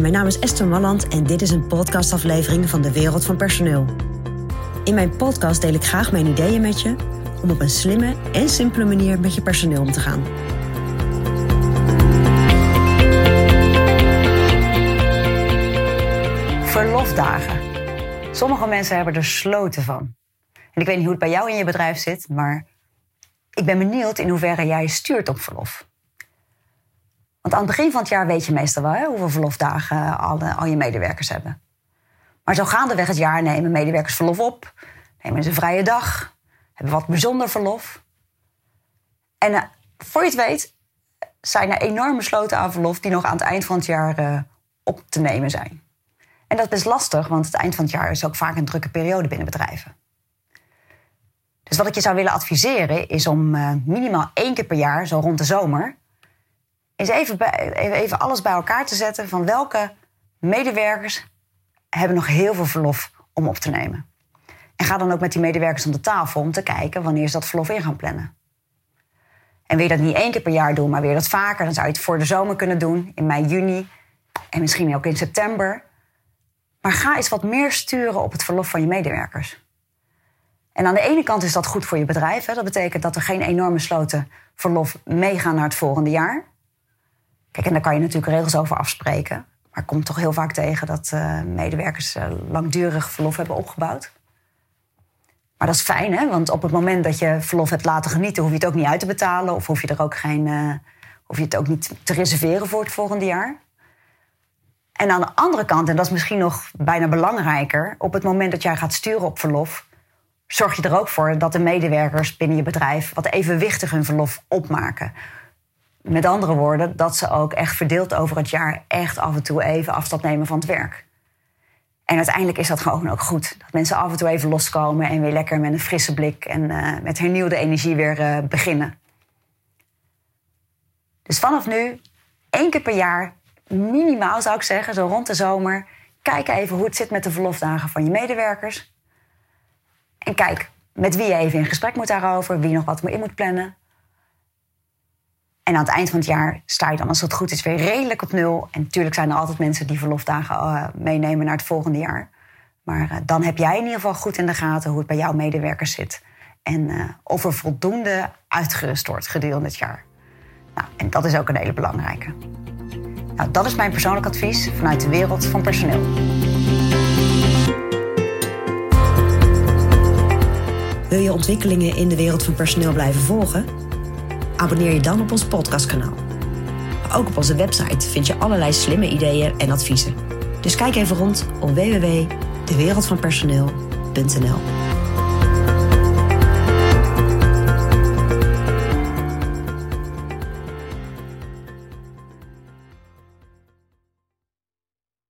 Mijn naam is Esther Malland en dit is een podcastaflevering van de Wereld van Personeel. In mijn podcast deel ik graag mijn ideeën met je om op een slimme en simpele manier met je personeel om te gaan. Verlofdagen. Sommige mensen hebben er sloten van. En ik weet niet hoe het bij jou in je bedrijf zit, maar ik ben benieuwd in hoeverre jij stuurt op verlof. Want aan het begin van het jaar weet je meestal wel hè, hoeveel verlofdagen al, al je medewerkers hebben. Maar zo gaandeweg het jaar nemen medewerkers verlof op, nemen ze een vrije dag, hebben wat bijzonder verlof. En uh, voor je het weet zijn er enorme sloten aan verlof die nog aan het eind van het jaar uh, op te nemen zijn. En dat is best lastig, want het eind van het jaar is ook vaak een drukke periode binnen bedrijven. Dus wat ik je zou willen adviseren is om uh, minimaal één keer per jaar, zo rond de zomer, is even, bij, even alles bij elkaar te zetten van welke medewerkers hebben nog heel veel verlof om op te nemen. En ga dan ook met die medewerkers om de tafel om te kijken wanneer ze dat verlof in gaan plannen. En wil je dat niet één keer per jaar doen, maar weer dat vaker, dan zou je het voor de zomer kunnen doen, in mei, juni en misschien ook in september. Maar ga eens wat meer sturen op het verlof van je medewerkers. En aan de ene kant is dat goed voor je bedrijf. Hè? Dat betekent dat er geen enorme sloten verlof meegaan naar het volgende jaar. Kijk, en daar kan je natuurlijk regels over afspreken. Maar ik kom toch heel vaak tegen dat uh, medewerkers uh, langdurig verlof hebben opgebouwd. Maar dat is fijn, hè? want op het moment dat je verlof hebt laten genieten, hoef je het ook niet uit te betalen. Of hoef je, er ook geen, uh, hoef je het ook niet te reserveren voor het volgende jaar. En aan de andere kant, en dat is misschien nog bijna belangrijker, op het moment dat jij gaat sturen op verlof, zorg je er ook voor dat de medewerkers binnen je bedrijf wat evenwichtig hun verlof opmaken. Met andere woorden, dat ze ook echt verdeeld over het jaar echt af en toe even afstand nemen van het werk. En uiteindelijk is dat gewoon ook goed. Dat mensen af en toe even loskomen en weer lekker met een frisse blik en uh, met hernieuwde energie weer uh, beginnen. Dus vanaf nu, één keer per jaar, minimaal zou ik zeggen, zo rond de zomer, kijk even hoe het zit met de verlofdagen van je medewerkers. En kijk met wie je even in gesprek moet daarover, wie nog wat in moet plannen. En aan het eind van het jaar sta je dan, als het goed is, weer redelijk op nul. En natuurlijk zijn er altijd mensen die verlofdagen uh, meenemen naar het volgende jaar. Maar uh, dan heb jij in ieder geval goed in de gaten hoe het bij jouw medewerkers zit. En uh, of er voldoende uitgerust wordt gedurende het jaar. Nou, en dat is ook een hele belangrijke. Nou, dat is mijn persoonlijk advies vanuit de wereld van personeel. Wil je ontwikkelingen in de wereld van personeel blijven volgen? Abonneer je dan op ons podcastkanaal. Ook op onze website vind je allerlei slimme ideeën en adviezen. Dus kijk even rond op www.dewereldvanpersoneel.nl.